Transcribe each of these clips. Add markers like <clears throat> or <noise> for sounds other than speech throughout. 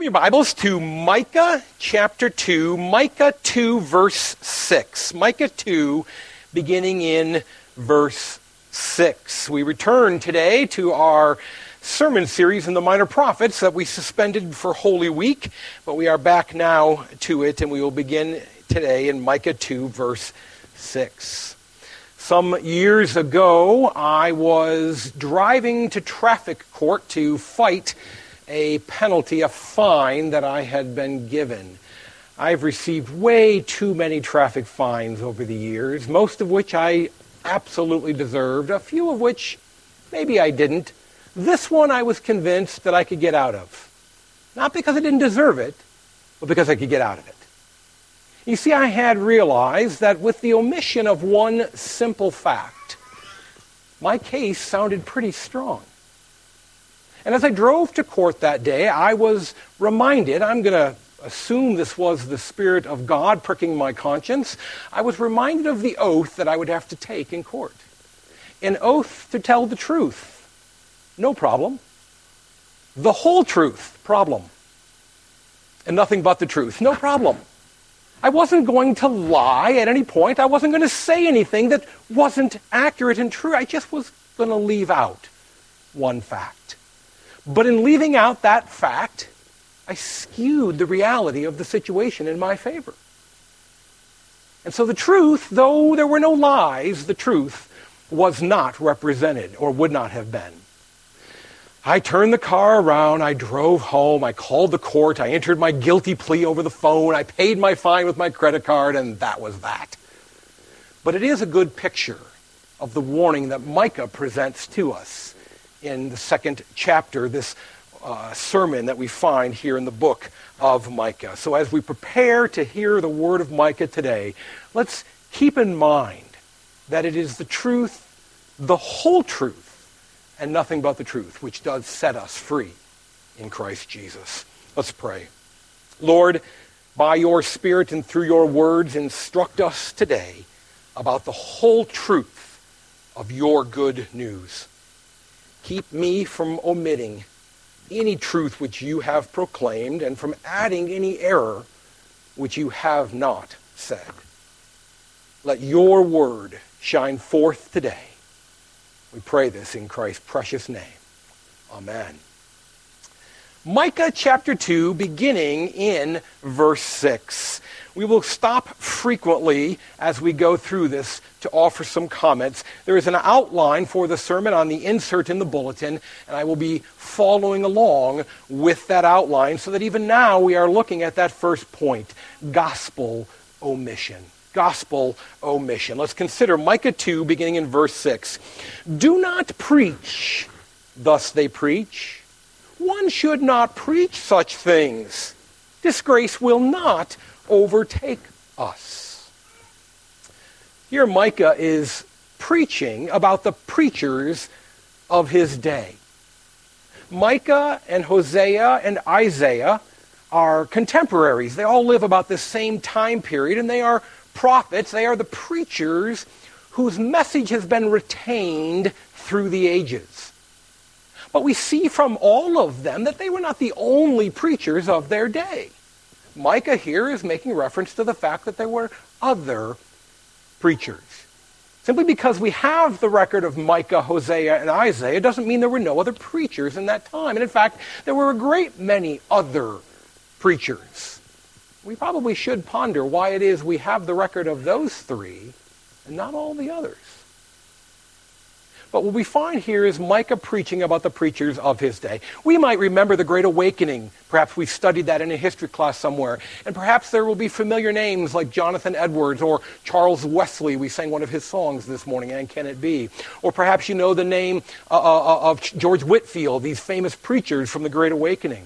Open your Bibles to Micah chapter 2, Micah 2, verse 6. Micah 2, beginning in verse 6. We return today to our sermon series in the Minor Prophets that we suspended for Holy Week, but we are back now to it, and we will begin today in Micah 2, verse 6. Some years ago, I was driving to traffic court to fight a penalty, a fine that I had been given. I've received way too many traffic fines over the years, most of which I absolutely deserved, a few of which maybe I didn't. This one I was convinced that I could get out of. Not because I didn't deserve it, but because I could get out of it. You see, I had realized that with the omission of one simple fact, my case sounded pretty strong. And as I drove to court that day, I was reminded, I'm going to assume this was the Spirit of God pricking my conscience, I was reminded of the oath that I would have to take in court. An oath to tell the truth. No problem. The whole truth. Problem. And nothing but the truth. No problem. I wasn't going to lie at any point. I wasn't going to say anything that wasn't accurate and true. I just was going to leave out one fact. But in leaving out that fact, I skewed the reality of the situation in my favor. And so the truth, though there were no lies, the truth was not represented or would not have been. I turned the car around, I drove home, I called the court, I entered my guilty plea over the phone, I paid my fine with my credit card, and that was that. But it is a good picture of the warning that Micah presents to us in the second chapter, this uh, sermon that we find here in the book of Micah. So as we prepare to hear the word of Micah today, let's keep in mind that it is the truth, the whole truth, and nothing but the truth, which does set us free in Christ Jesus. Let's pray. Lord, by your Spirit and through your words, instruct us today about the whole truth of your good news. Keep me from omitting any truth which you have proclaimed and from adding any error which you have not said. Let your word shine forth today. We pray this in Christ's precious name. Amen. Micah chapter 2, beginning in verse 6. We will stop frequently as we go through this to offer some comments. There is an outline for the sermon on the insert in the bulletin, and I will be following along with that outline so that even now we are looking at that first point gospel omission. Gospel omission. Let's consider Micah 2, beginning in verse 6. Do not preach, thus they preach. One should not preach such things. Disgrace will not overtake us. Here, Micah is preaching about the preachers of his day. Micah and Hosea and Isaiah are contemporaries. They all live about the same time period, and they are prophets. They are the preachers whose message has been retained through the ages. But we see from all of them that they were not the only preachers of their day. Micah here is making reference to the fact that there were other preachers. Simply because we have the record of Micah, Hosea, and Isaiah doesn't mean there were no other preachers in that time. And in fact, there were a great many other preachers. We probably should ponder why it is we have the record of those three and not all the others. But what we find here is Micah preaching about the preachers of his day. We might remember the Great Awakening. Perhaps we've studied that in a history class somewhere. And perhaps there will be familiar names like Jonathan Edwards or Charles Wesley. We sang one of his songs this morning, and Can It Be? Or perhaps you know the name uh, uh, uh, of George Whitefield, these famous preachers from the Great Awakening.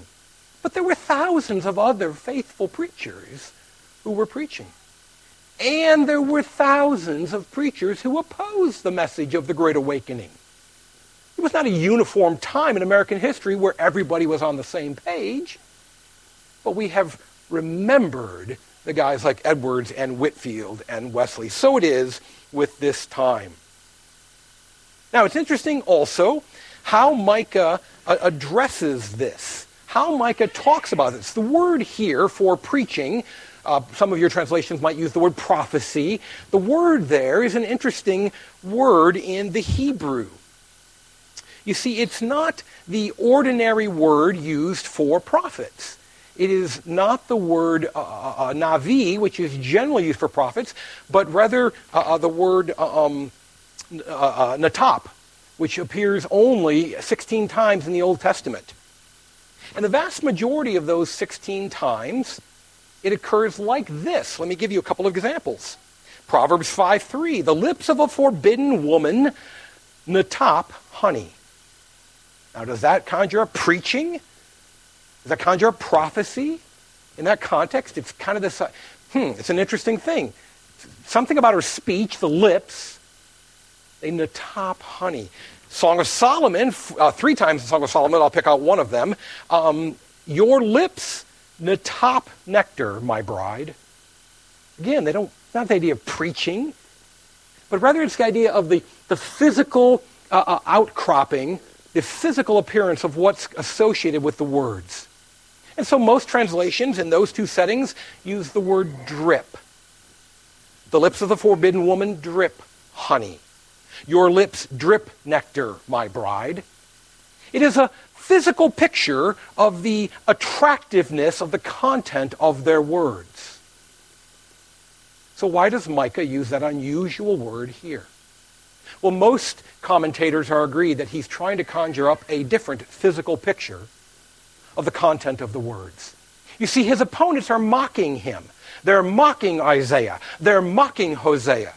But there were thousands of other faithful preachers who were preaching. And there were thousands of preachers who opposed the message of the Great Awakening. It was not a uniform time in American history where everybody was on the same page, but we have remembered the guys like Edwards and Whitefield and Wesley. So it is with this time. Now, it's interesting also how Micah uh, addresses this how Micah talks about this. The word here for preaching, uh, some of your translations might use the word prophecy. The word there is an interesting word in the Hebrew. You see, it's not the ordinary word used for prophets. It is not the word uh, uh, uh navi, which is generally used for prophets, but rather uh, uh the word um, natap, which appears only 16 times in the Old Testament. And the vast majority of those 16 times, it occurs like this. Let me give you a couple of examples. Proverbs 5:3, the lips of a forbidden woman natap honey. Now, does that conjure up preaching? Does that conjure up prophecy? In that context, it's kind of this, hmm, it's an interesting thing. Something about her speech, the lips, they natop honey. Song of Solomon, uh, three times in Song of Solomon, I'll pick out one of them. Um, Your lips natop nectar, my bride. Again, they don't, not the idea of preaching, but rather it's the idea of the, the physical uh, uh, outcropping the physical appearance of what's associated with the words. And so most translations in those two settings use the word drip. The lips of the forbidden woman drip honey. Your lips drip nectar, my bride. It is a physical picture of the attractiveness of the content of their words. So, why does Micah use that unusual word here? Well, most commentators are agreed that he's trying to conjure up a different physical picture of the content of the words. You see, his opponents are mocking him. They're mocking Isaiah. They're mocking Hosea.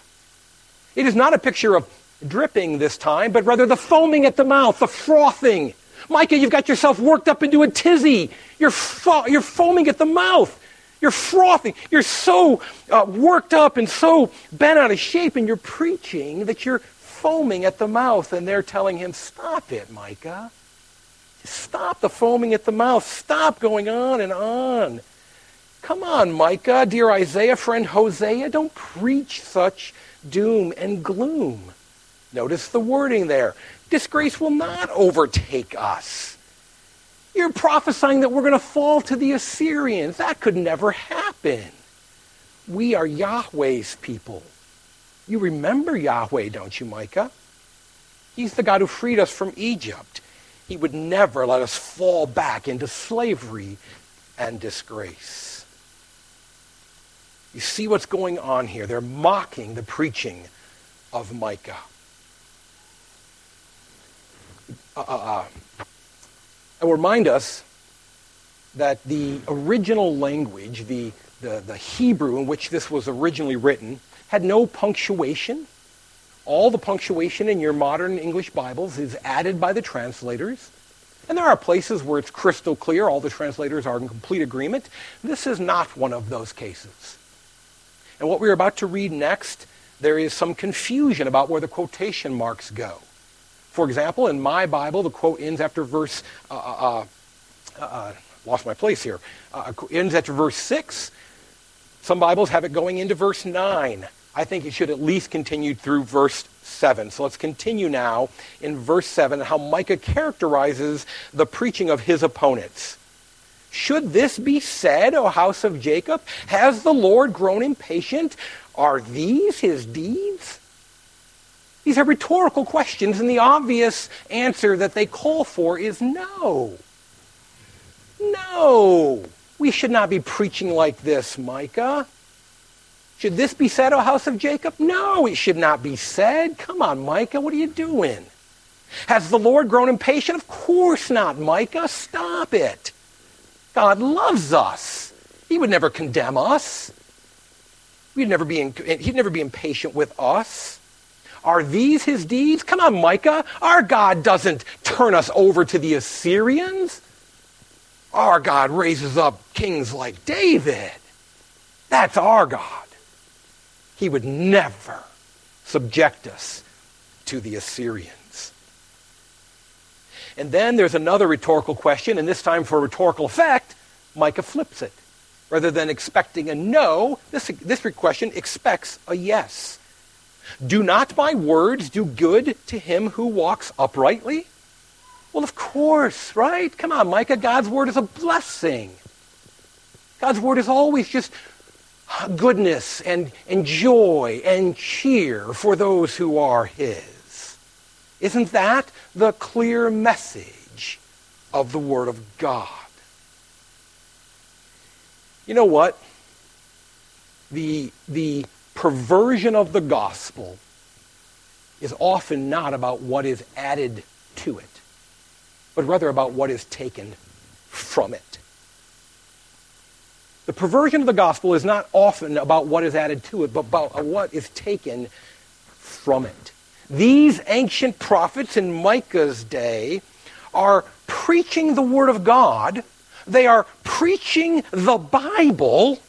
It is not a picture of dripping this time, but rather the foaming at the mouth, the frothing. Micah, you've got yourself worked up into a tizzy. You're, fo- you're foaming at the mouth. You're frothing. You're so uh, worked up and so bent out of shape in your preaching that you're foaming at the mouth, and they're telling him, Stop it, Micah. Stop the foaming at the mouth. Stop going on and on. Come on, Micah, dear Isaiah, friend Hosea, don't preach such doom and gloom. Notice the wording there. Disgrace will not overtake us. You're prophesying that we're going to fall to the Assyrians. That could never happen. We are Yahweh's people. You remember Yahweh, don't you, Micah? He's the God who freed us from Egypt. He would never let us fall back into slavery and disgrace. You see what's going on here. They're mocking the preaching of Micah. Uh, uh, uh. Remind us that the original language, the, the, the Hebrew in which this was originally written, had no punctuation. All the punctuation in your modern English Bibles is added by the translators. And there are places where it's crystal clear, all the translators are in complete agreement. This is not one of those cases. And what we're about to read next, there is some confusion about where the quotation marks go. For example, in my Bible, the quote ends after verse, uh, uh, uh, uh lost my place here, uh, ends after verse 6. Some Bibles have it going into verse 9. I think it should at least continue through verse 7. So let's continue now in verse 7 how Micah characterizes the preaching of his opponents. Should this be said, O house of Jacob? Has the Lord grown impatient? Are these his deeds? These are rhetorical questions, and the obvious answer that they call for is no. No. We should not be preaching like this, Micah. Should this be said, O house of Jacob? No, it should not be said. Come on, Micah, what are you doing? Has the Lord grown impatient? Of course not, Micah. Stop it. God loves us. He would never condemn us. We'd never be he'd never be impatient with us. Are these his deeds? Come on, Micah. Our God doesn't turn us over to the Assyrians. Our God raises up kings like David. That's our God. He would never subject us to the Assyrians. And then there's another rhetorical question, and this time for rhetorical effect, Micah flips it. Rather than expecting a no, this, this question expects a yes. Do not my words do good to him who walks uprightly? Well, of course, right? Come on, Micah. God's word is a blessing. God's word is always just goodness and, and joy and cheer for those who are his. Isn't that the clear message of the word of God? You know what? The, the perversion of the gospel is often not about what is added to it, but rather about what is taken from it. The perversion of the gospel is not often about what is added to it, but about what is taken from it. These ancient prophets in Micah's day are preaching the Word of God. They are preaching the Bible.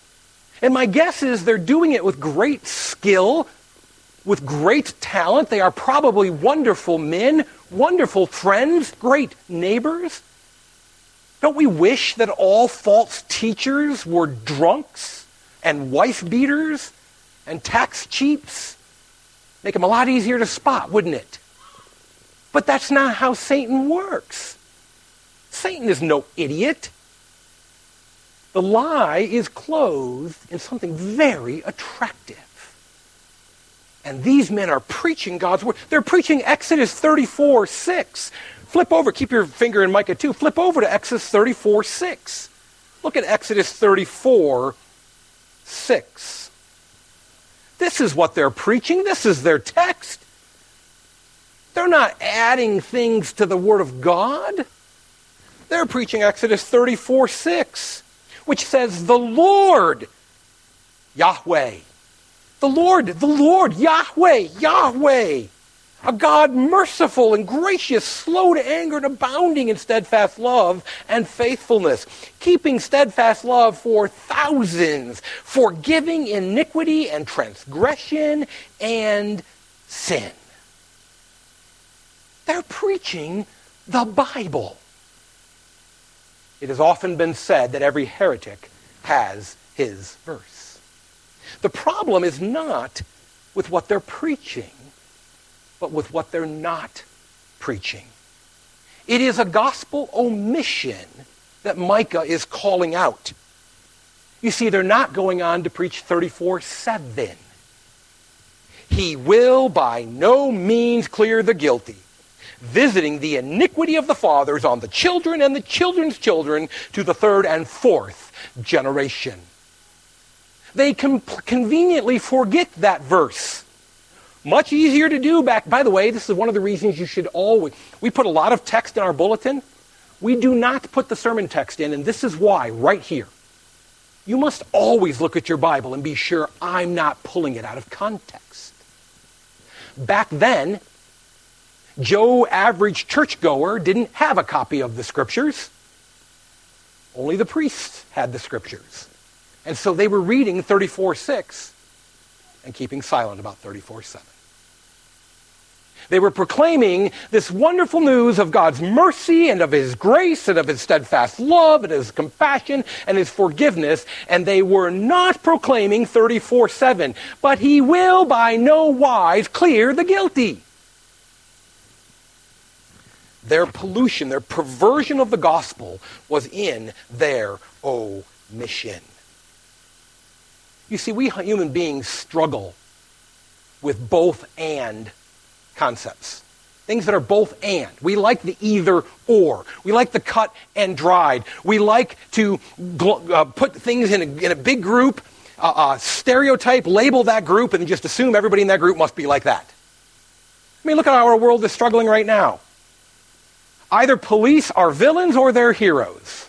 And my guess is they're doing it with great skill, with great talent. They are probably wonderful men, wonderful friends, great neighbors. Don't we wish that all false teachers were drunks and wife beaters and tax cheats? Make them a lot easier to spot, wouldn't it? But that's not how Satan works. Satan is no idiot. The lie is clothed in something very attractive. And these men are preaching God's word. They're preaching Exodus 34 6. Flip over, keep your finger in Micah 2. Flip over to Exodus 34 6. Look at Exodus 34 6. This is what they're preaching. This is their text. They're not adding things to the Word of God. They're preaching Exodus 34 6, which says, The Lord, Yahweh, the Lord, the Lord, Yahweh, Yahweh a God merciful and gracious, slow to anger and abounding in steadfast love and faithfulness, keeping steadfast love for thousands, forgiving iniquity and transgression and sin. They're preaching the Bible. It has often been said that every heretic has his verse. The problem is not with what they're preaching but with what they're not preaching. It is a gospel omission that Micah is calling out. You see, they're not going on to preach 34 7. He will by no means clear the guilty, visiting the iniquity of the fathers on the children and the children's children to the third and fourth generation. They com- conveniently forget that verse much easier to do back. By the way, this is one of the reasons you should always. We put a lot of text in our bulletin. We do not put the sermon text in, and this is why, right here. You must always look at your Bible and be sure I'm not pulling it out of context. Back then, Joe, average churchgoer, didn't have a copy of the scriptures. Only the priests had the scriptures. And so they were reading 34 6 and keeping silent about 34 7. They were proclaiming this wonderful news of God's mercy and of His grace and of His steadfast love and His compassion and His forgiveness, and they were not proclaiming 34 7. But He will by no wise clear the guilty. Their pollution, their perversion of the gospel was in their omission. You see, we human beings struggle with both and concepts. Things that are both and. We like the either or. We like the cut and dried. We like to uh, put things in a, in a big group, uh, uh, stereotype, label that group, and just assume everybody in that group must be like that. I mean, look at how our world is struggling right now. Either police are villains or they're heroes.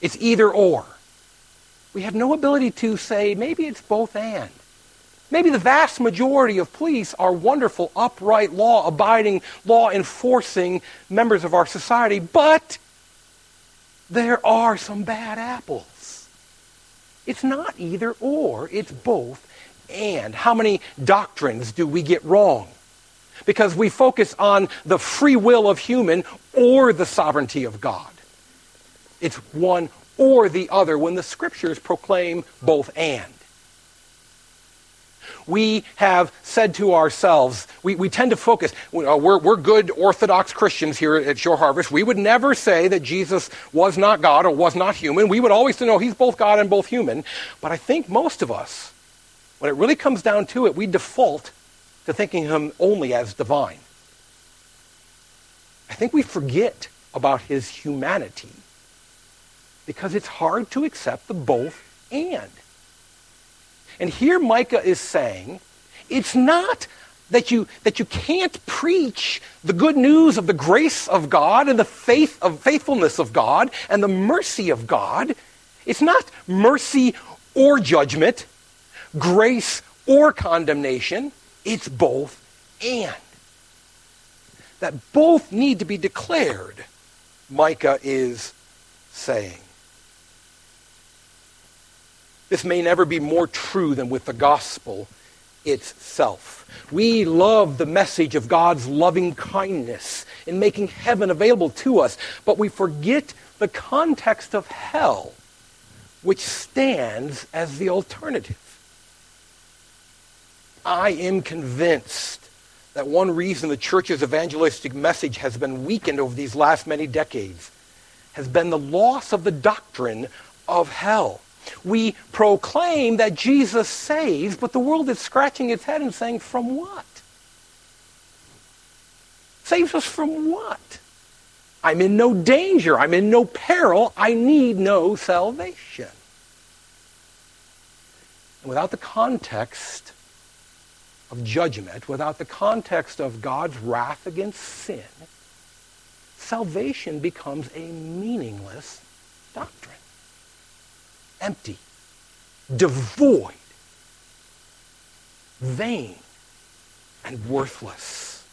It's either or. We have no ability to say, maybe it's both and. Maybe the vast majority of police are wonderful, upright, law abiding, law enforcing members of our society, but there are some bad apples. It's not either or, it's both and. How many doctrines do we get wrong? Because we focus on the free will of human or the sovereignty of God. It's one or the other when the scriptures proclaim both and. we have said to ourselves, we, we tend to focus, uh, we're, we're good Orthodox Christians here at Shore Harvest. We would never say that Jesus was not God or was not human. We would always know he's both God and both human. But I think most of us, when it really comes down to it, we default to thinking him only as divine. I think we forget about his humanity because it's hard to accept the both and. And here Micah is saying, it's not that you, that you can't preach the good news of the grace of God and the faith of faithfulness of God and the mercy of God. It's not mercy or judgment, grace or condemnation. It's both and. That both need to be declared, Micah is saying. This may never be more true than with the gospel itself. We love the message of God's loving kindness in making heaven available to us, but we forget the context of hell, which stands as the alternative. I am convinced that one reason the church's evangelistic message has been weakened over these last many decades has been the loss of the doctrine of hell. We proclaim that Jesus saves, but the world is scratching its head and saying, from what? Saves us from what? I'm in no danger. I'm in no peril. I need no salvation. And without the context of judgment, without the context of God's wrath against sin, salvation becomes a meaningless doctrine empty, devoid, vain, and worthless.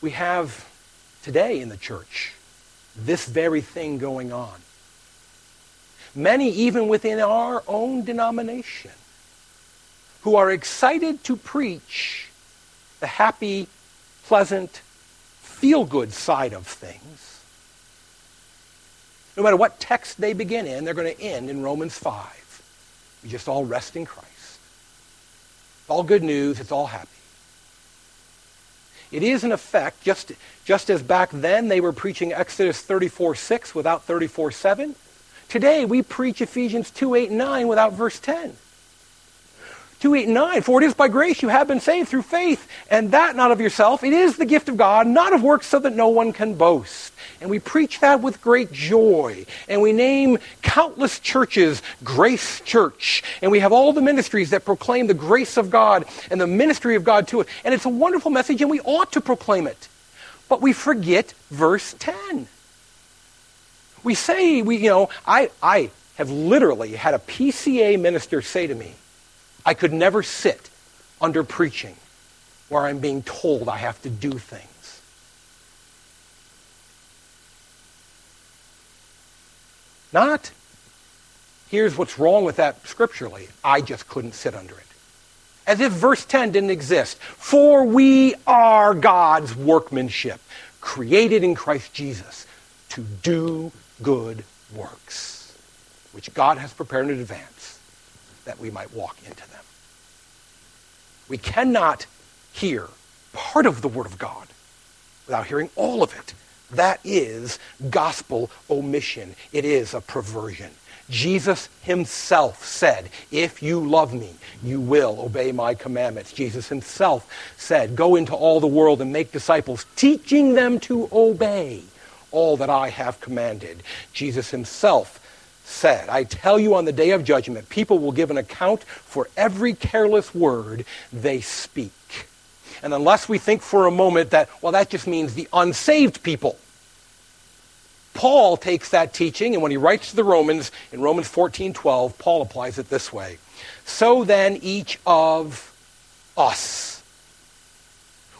We have today in the church this very thing going on. Many, even within our own denomination, who are excited to preach the happy, pleasant, feel good side of things no matter what text they begin in, they're going to end in Romans 5. We just all rest in Christ. It's all good news. It's all happy. It is, in effect, just, just as back then they were preaching Exodus 34 6 without 34 7. Today we preach Ephesians 2 8 9 without verse 10. 2, 8, and 9. For it is by grace you have been saved through faith, and that not of yourself. It is the gift of God, not of works, so that no one can boast. And we preach that with great joy. And we name countless churches Grace Church. And we have all the ministries that proclaim the grace of God and the ministry of God to it. And it's a wonderful message, and we ought to proclaim it. But we forget verse 10. We say, we, you know, I, I have literally had a PCA minister say to me, I could never sit under preaching where I'm being told I have to do things. Not, here's what's wrong with that scripturally. I just couldn't sit under it. As if verse 10 didn't exist. For we are God's workmanship, created in Christ Jesus to do good works, which God has prepared in advance that we might walk into them. We cannot hear part of the Word of God without hearing all of it. That is gospel omission. It is a perversion. Jesus himself said, If you love me, you will obey my commandments. Jesus himself said, Go into all the world and make disciples, teaching them to obey all that I have commanded. Jesus himself said, I tell you on the day of judgment, people will give an account for every careless word they speak. And unless we think for a moment that, well, that just means the unsaved people. Paul takes that teaching, and when he writes to the Romans in Romans 14 12, Paul applies it this way So then, each of us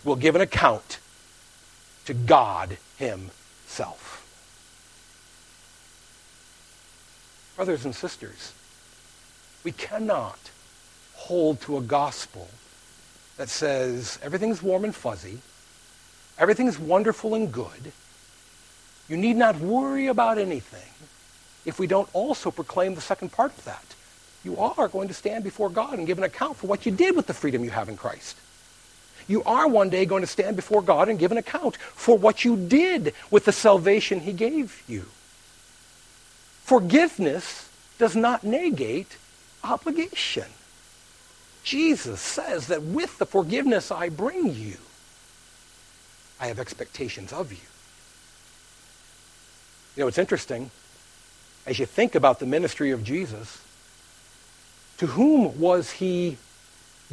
will give an account to God Himself. Brothers and sisters, we cannot hold to a gospel that says everything's warm and fuzzy, everything's wonderful and good. You need not worry about anything if we don't also proclaim the second part of that. you are going to stand before God and give an account for what you did with the freedom you have in Christ. You are one day going to stand before God and give an account for what you did with the salvation he gave you. Forgiveness does not negate obligation. Jesus says that with the forgiveness I bring you, I have expectations of you. You know, it's interesting, as you think about the ministry of Jesus, to whom was he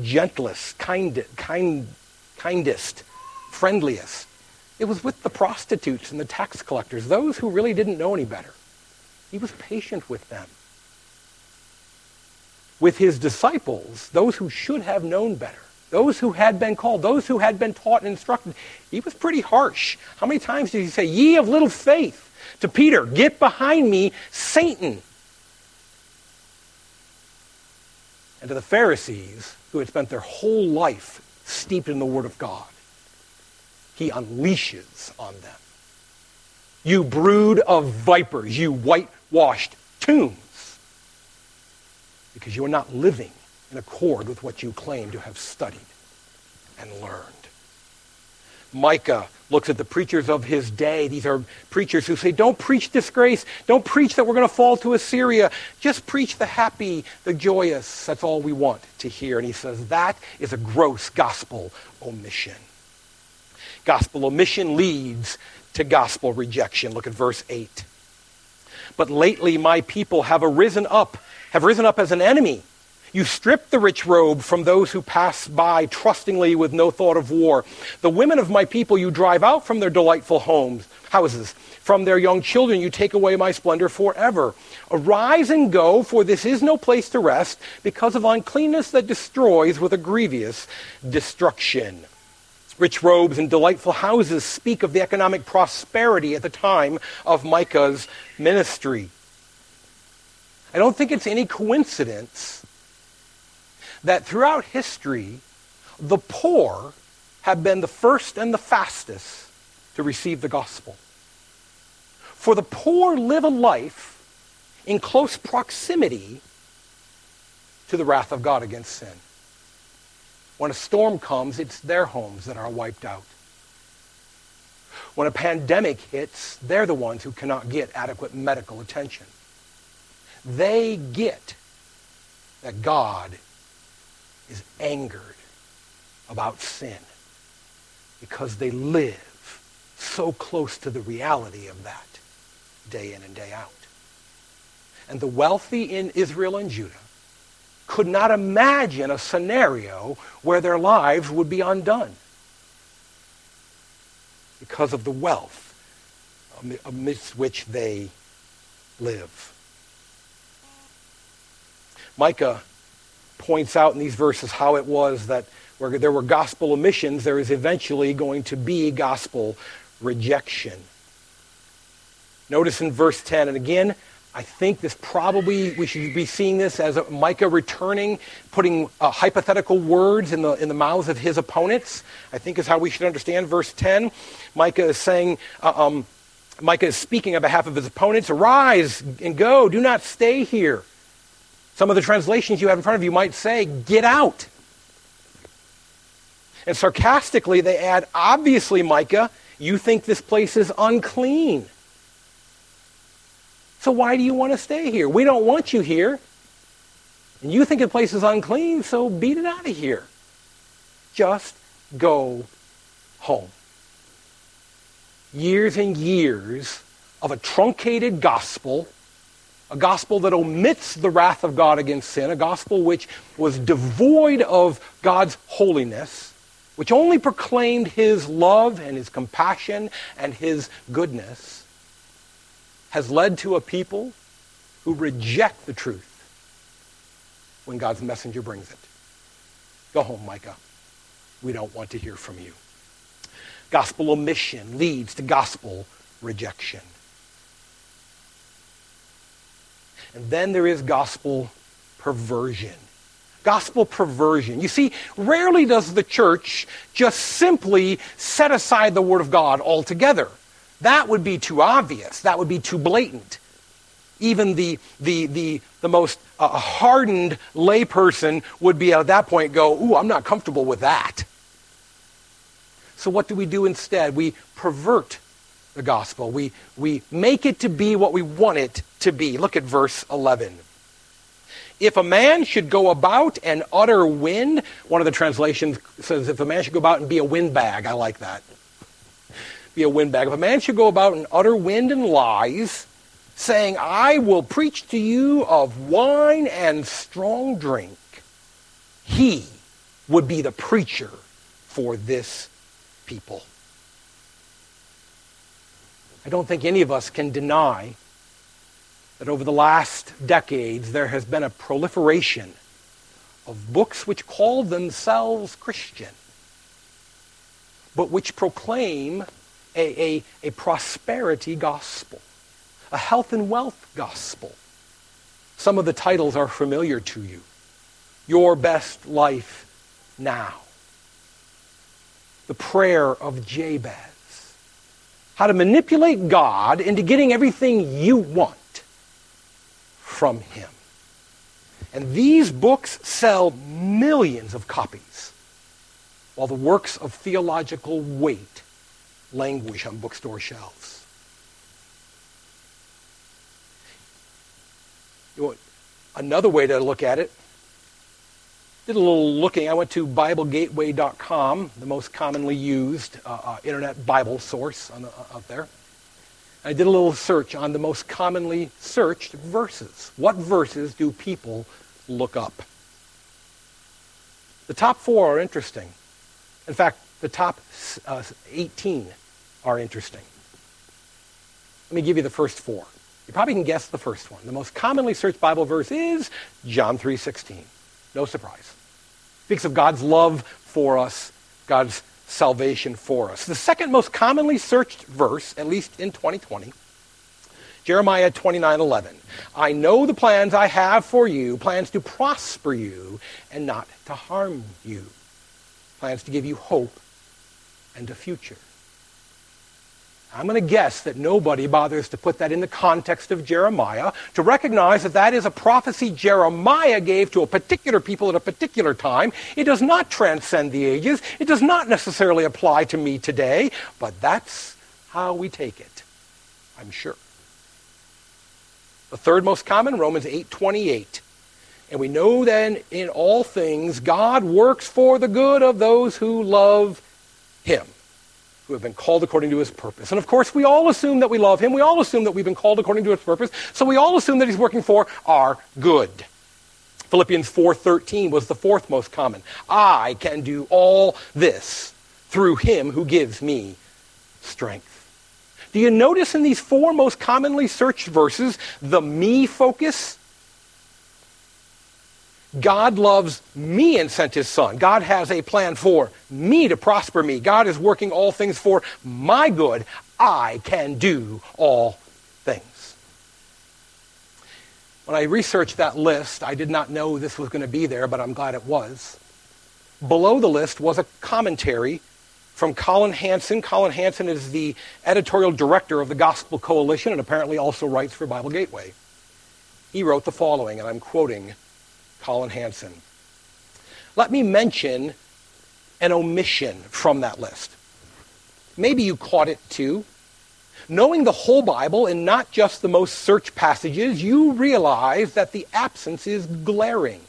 gentlest, kind, kind, kindest, friendliest? It was with the prostitutes and the tax collectors, those who really didn't know any better. He was patient with them. With his disciples, those who should have known better, those who had been called, those who had been taught and instructed, he was pretty harsh. How many times did he say, Ye of little faith, to Peter, Get behind me, Satan? and to the Pharisees who had spent their whole life steeped in the Word of God. He unleashes on them. You brood of vipers, you whitewashed tombs, because you are not living in accord with what you claim to have studied and learned. Micah looks at the preachers of his day. These are preachers who say, don't preach disgrace. Don't preach that we're going to fall to Assyria. Just preach the happy, the joyous. That's all we want to hear. And he says, that is a gross gospel omission. Gospel omission leads to gospel rejection. Look at verse 8. But lately my people have arisen up, have risen up as an enemy you strip the rich robe from those who pass by trustingly with no thought of war. The women of my people you drive out from their delightful homes, houses. From their young children you take away my splendor forever. Arise and go, for this is no place to rest, because of uncleanness that destroys with a grievous destruction. Rich robes and delightful houses speak of the economic prosperity at the time of Micah's ministry. I don't think it's any coincidence that throughout history, the poor have been the first and the fastest to receive the gospel. For the poor live a life in close proximity to the wrath of God against sin. When a storm comes, it's their homes that are wiped out. When a pandemic hits, they're the ones who cannot get adequate medical attention. They get that God is angered about sin because they live so close to the reality of that day in and day out. And the wealthy in Israel and Judah could not imagine a scenario where their lives would be undone because of the wealth amidst which they live. Micah points out in these verses how it was that where there were gospel omissions, there is eventually going to be gospel rejection. Notice in verse 10, and again, I think this probably, we should be seeing this as Micah returning, putting uh, hypothetical words in the, in the mouths of his opponents. I think is how we should understand verse 10. Micah is saying, uh, um, Micah is speaking on behalf of his opponents, arise and go, do not stay here. Some of the translations you have in front of you might say, get out. And sarcastically, they add, obviously, Micah, you think this place is unclean. So why do you want to stay here? We don't want you here. And you think the place is unclean, so beat it out of here. Just go home. Years and years of a truncated gospel a gospel that omits the wrath of God against sin, a gospel which was devoid of God's holiness, which only proclaimed his love and his compassion and his goodness, has led to a people who reject the truth when God's messenger brings it. Go home, Micah. We don't want to hear from you. Gospel omission leads to gospel rejection. And then there is gospel perversion. Gospel perversion. You see, rarely does the church just simply set aside the Word of God altogether. That would be too obvious. That would be too blatant. Even the, the, the, the most uh, hardened layperson would be at that point go, Ooh, I'm not comfortable with that. So, what do we do instead? We pervert the gospel, we, we make it to be what we want it to be. Look at verse 11. If a man should go about and utter wind, one of the translations says, if a man should go about and be a windbag, I like that. Be a windbag. If a man should go about and utter wind and lies, saying, I will preach to you of wine and strong drink, he would be the preacher for this people. I don't think any of us can deny that over the last decades there has been a proliferation of books which call themselves Christian, but which proclaim a, a, a prosperity gospel, a health and wealth gospel. Some of the titles are familiar to you. Your best life now. The prayer of Jabez. How to manipulate God into getting everything you want from him. And these books sell millions of copies, while the works of theological weight languish on bookstore shelves. You know, another way to look at it, did a little looking. I went to BibleGateway.com, the most commonly used uh, uh, internet Bible source the, uh, out there. I did a little search on the most commonly searched verses. What verses do people look up? The top four are interesting. In fact, the top uh, 18 are interesting. Let me give you the first four. You probably can guess the first one. The most commonly searched Bible verse is John 3:16. No surprise. Speaks of God's love for us, God's salvation for us. The second most commonly searched verse, at least in 2020, Jeremiah 29:11. I know the plans I have for you, plans to prosper you and not to harm you. Plans to give you hope and a future. I'm going to guess that nobody bothers to put that in the context of Jeremiah, to recognize that that is a prophecy Jeremiah gave to a particular people at a particular time. It does not transcend the ages. It does not necessarily apply to me today, but that's how we take it, I'm sure. The third most common, Romans 8:28. And we know then in all things God works for the good of those who love him who have been called according to his purpose. And of course, we all assume that we love him. We all assume that we've been called according to his purpose. So we all assume that he's working for our good. Philippians 4:13 was the fourth most common. I can do all this through him who gives me strength. Do you notice in these four most commonly searched verses the me focus God loves me and sent his son. God has a plan for me to prosper me. God is working all things for my good. I can do all things. When I researched that list, I did not know this was going to be there, but I'm glad it was. Below the list was a commentary from Collin Hansen. Collin Hansen is the editorial director of the Gospel Coalition and apparently also writes for Bible Gateway. He wrote the following, and I'm quoting Collin Hansen. Let me mention an omission from that list. Maybe you caught it too. Knowing the whole Bible and not just the most searched passages, you realize that the absence is glaring.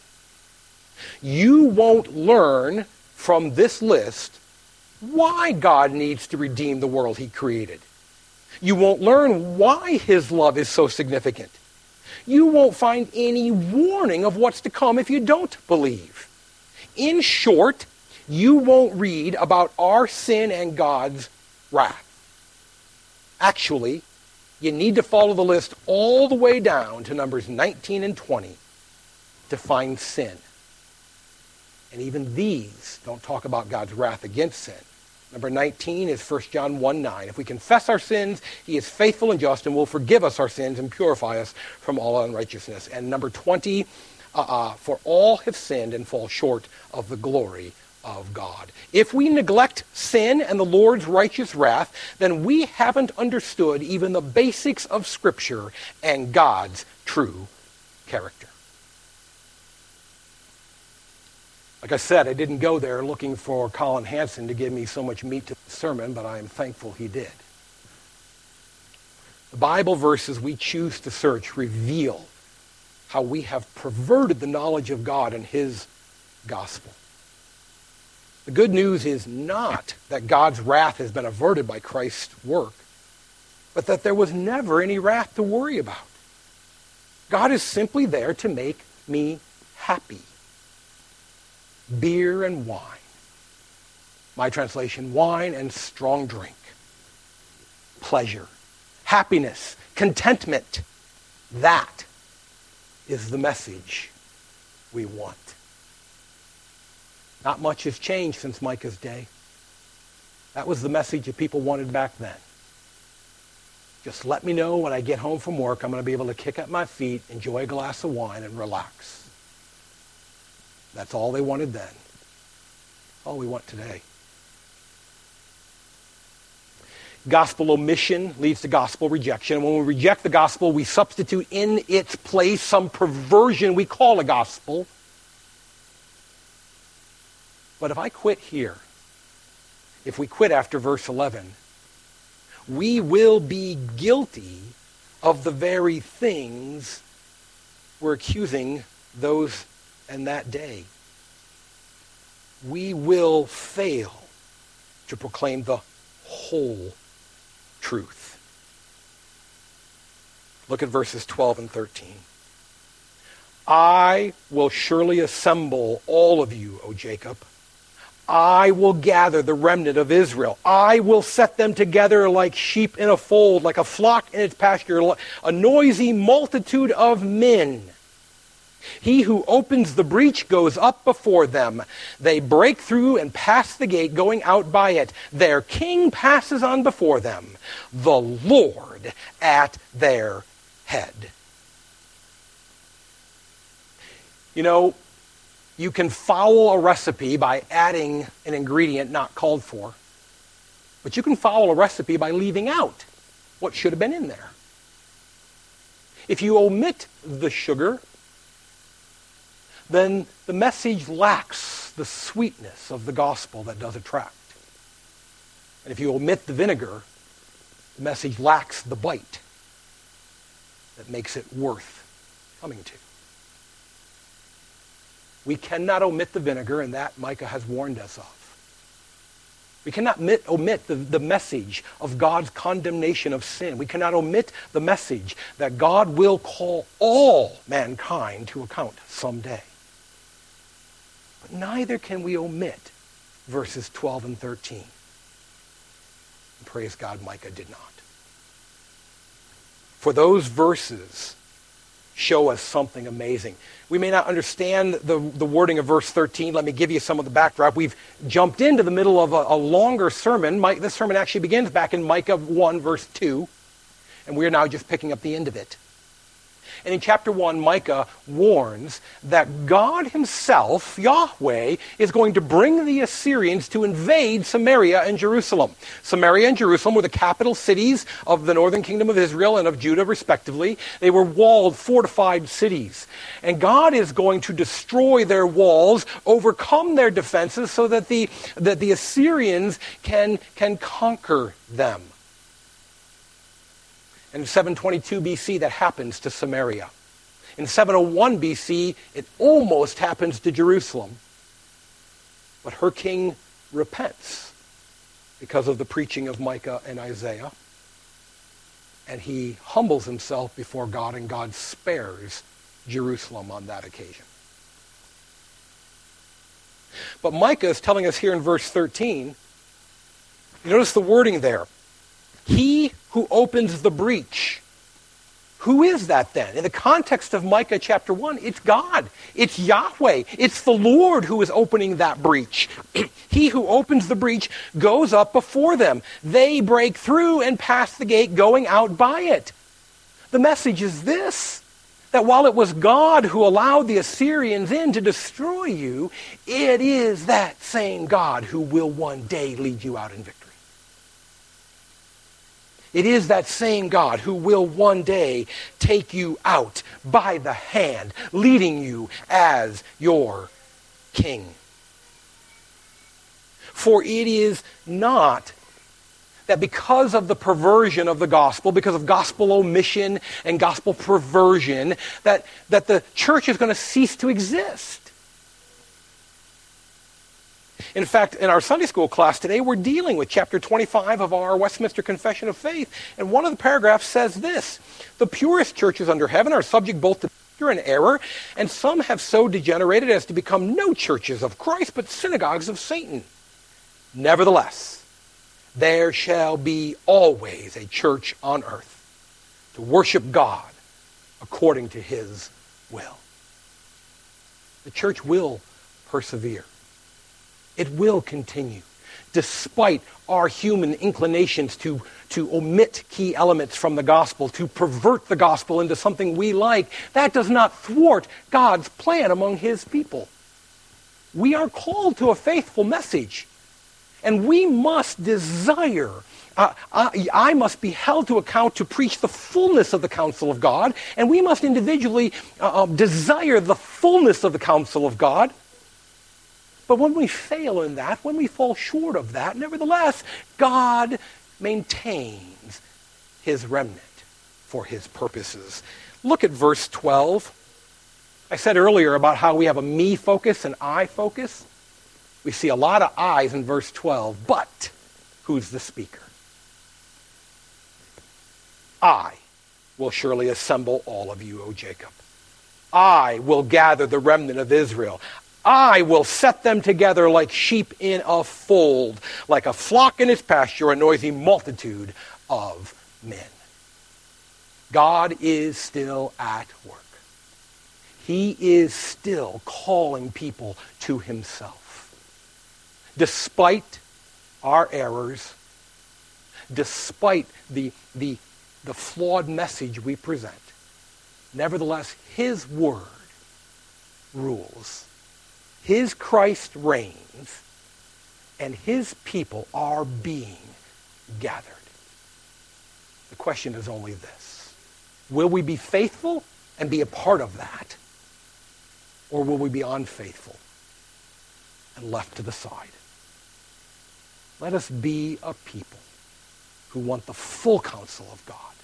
You won't learn from this list why God needs to redeem the world he created. You won't learn why his love is so significant you won't find any warning of what's to come if you don't believe. In short, you won't read about our sin and God's wrath. Actually, you need to follow the list all the way down to numbers 19 and 20 to find sin. And even these don't talk about God's wrath against sin. Number 19 is 1 John 1 9. If we confess our sins, he is faithful and just and will forgive us our sins and purify us from all unrighteousness. And number 20, uh, uh, for all have sinned and fall short of the glory of God. If we neglect sin and the Lord's righteous wrath, then we haven't understood even the basics of Scripture and God's true character. Like I said, I didn't go there looking for Collin Hansen to give me so much meat to the sermon, but I am thankful he did. The Bible verses we choose to search reveal how we have perverted the knowledge of God and his gospel. The good news is not that God's wrath has been averted by Christ's work, but that there was never any wrath to worry about. God is simply there to make me happy. Beer and wine. My translation, wine and strong drink. Pleasure, happiness, contentment. That is the message we want. Not much has changed since Micah's day. That was the message that people wanted back then. Just let me know when I get home from work, I'm going to be able to kick up my feet, enjoy a glass of wine, and relax. That's all they wanted then. All we want today. Gospel omission leads to gospel rejection. When we reject the gospel, we substitute in its place some perversion we call a gospel. But if I quit here, if we quit after verse 11, we will be guilty of the very things we're accusing those and that day. We will fail to proclaim the whole truth. Look at verses 12 and 13. I will surely assemble all of you, O Jacob I will gather the remnant of Israel. I will set them together like sheep in a fold, like a flock in its pasture, a noisy multitude of men. He who opens the breach goes up before them. They break through and pass the gate, going out by it. Their king passes on before them, the Lord at their head. You know, you can foul a recipe by adding an ingredient not called for, but you can foul a recipe by leaving out what should have been in there. If you omit the sugar, then the message lacks the sweetness of the gospel that does attract. And if you omit the vinegar, the message lacks the bite that makes it worth coming to. We cannot omit the vinegar, and that Micah has warned us of. We cannot omit, omit the, the message of God's condemnation of sin. We cannot omit the message that God will call all mankind to account someday. But neither can we omit verses 12 and 13. And praise God, Micah did not. For those verses show us something amazing. We may not understand the, the wording of verse 13. Let me give you some of the backdrop. We've jumped into the middle of a, a longer sermon. My, this sermon actually begins back in Micah 1, verse 2, and we are now just picking up the end of it. And in chapter 1, Micah warns that God himself, Yahweh, is going to bring the Assyrians to invade Samaria and Jerusalem. Samaria and Jerusalem were the capital cities of the northern kingdom of Israel and of Judah, respectively. They were walled, fortified cities. And God is going to destroy their walls, overcome their defenses, so that the, that the Assyrians can, can conquer them in 722 BC, that happens to Samaria. In 701 BC, it almost happens to Jerusalem. But her king repents because of the preaching of Micah and Isaiah. And he humbles himself before God, and God spares Jerusalem on that occasion. But Micah is telling us here in verse 13, you notice the wording there. He who opens the breach. Who is that then? In the context of Micah chapter 1, it's God. It's Yahweh. It's the Lord who is opening that breach. <clears throat> he who opens the breach goes up before them. They break through and pass the gate, going out by it. The message is this that while it was God who allowed the Assyrians in to destroy you, it is that same God who will one day lead you out in victory. It is that same God who will one day take you out by the hand, leading you as your king. For it is not that because of the perversion of the gospel, because of gospel omission and gospel perversion, that, that the church is going to cease to exist. In fact, in our Sunday school class today, we're dealing with chapter 25 of our Westminster Confession of Faith, and one of the paragraphs says this The purest churches under heaven are subject both to error, and some have so degenerated as to become no churches of Christ, but synagogues of Satan. Nevertheless, there shall be always a church on earth to worship God according to his will. The church will persevere. It will continue despite our human inclinations to, to omit key elements from the gospel, to pervert the gospel into something we like, that does not thwart God's plan among his people. We are called to a faithful message. And we must desire, uh, I, I, must be held to account to preach the fullness of the counsel of God, and we must individually uh, um, desire the fullness of the counsel of God. But when we fail in that, when we fall short of that, nevertheless, God maintains his remnant for his purposes. Look at verse 12. I said earlier about how we have a me focus and I focus. We see a lot of I's in verse 12, but who's the speaker? I will surely assemble all of you, O Jacob. I will gather the remnant of Israel. I will set them together like sheep in a fold, like a flock in its pasture, a noisy multitude of men. God is still at work. He is still calling people to himself despite our errors, despite the, the, the flawed message we present, nevertheless, His Word rules. His Christ reigns, and His people are being gathered. The question is only this. Will we be faithful and be a part of that? Or will we be unfaithful and left to the side? Let us be a people who want the full counsel of God.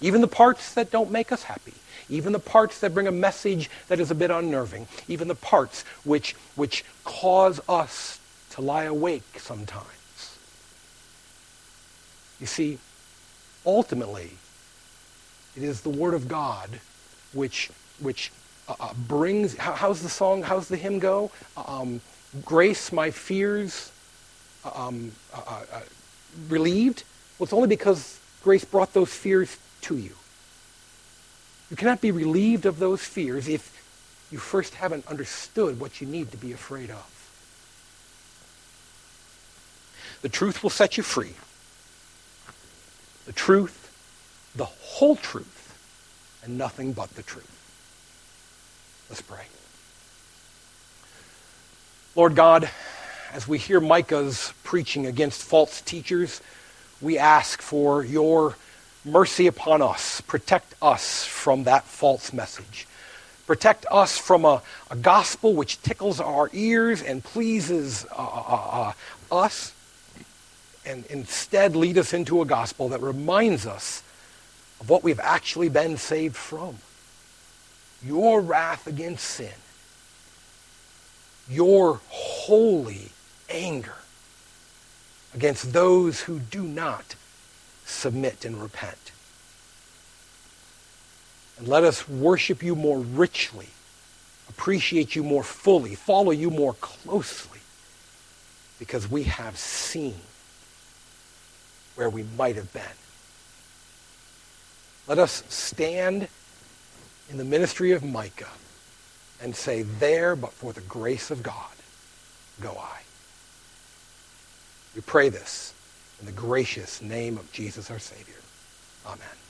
Even the parts that don't make us happy, even the parts that bring a message that is a bit unnerving, even the parts which, which cause us to lie awake sometimes. You see, ultimately, it is the Word of God which, which uh, uh brings, how, how's the song, how's the hymn go? Um, grace my fears um, uh, uh, uh, relieved? Well, it's only because grace brought those fears to you. You cannot be relieved of those fears if you first haven't understood what you need to be afraid of. The truth will set you free. The truth, the whole truth, and nothing but the truth. Let's pray. Lord God, as we hear Micah's preaching against false teachers, we ask for your mercy upon us. Protect us from that false message. Protect us from a, a gospel which tickles our ears and pleases uh, uh, uh, us. And instead, lead us into a gospel that reminds us of what we've actually been saved from your wrath against sin, your holy anger against those who do not submit and repent. And let us worship you more richly, appreciate you more fully, follow you more closely, because we have seen where we might have been. Let us stand in the ministry of Micah and say, There, but for the grace of God, go I. We pray this in the gracious name of Jesus our Savior. Amen.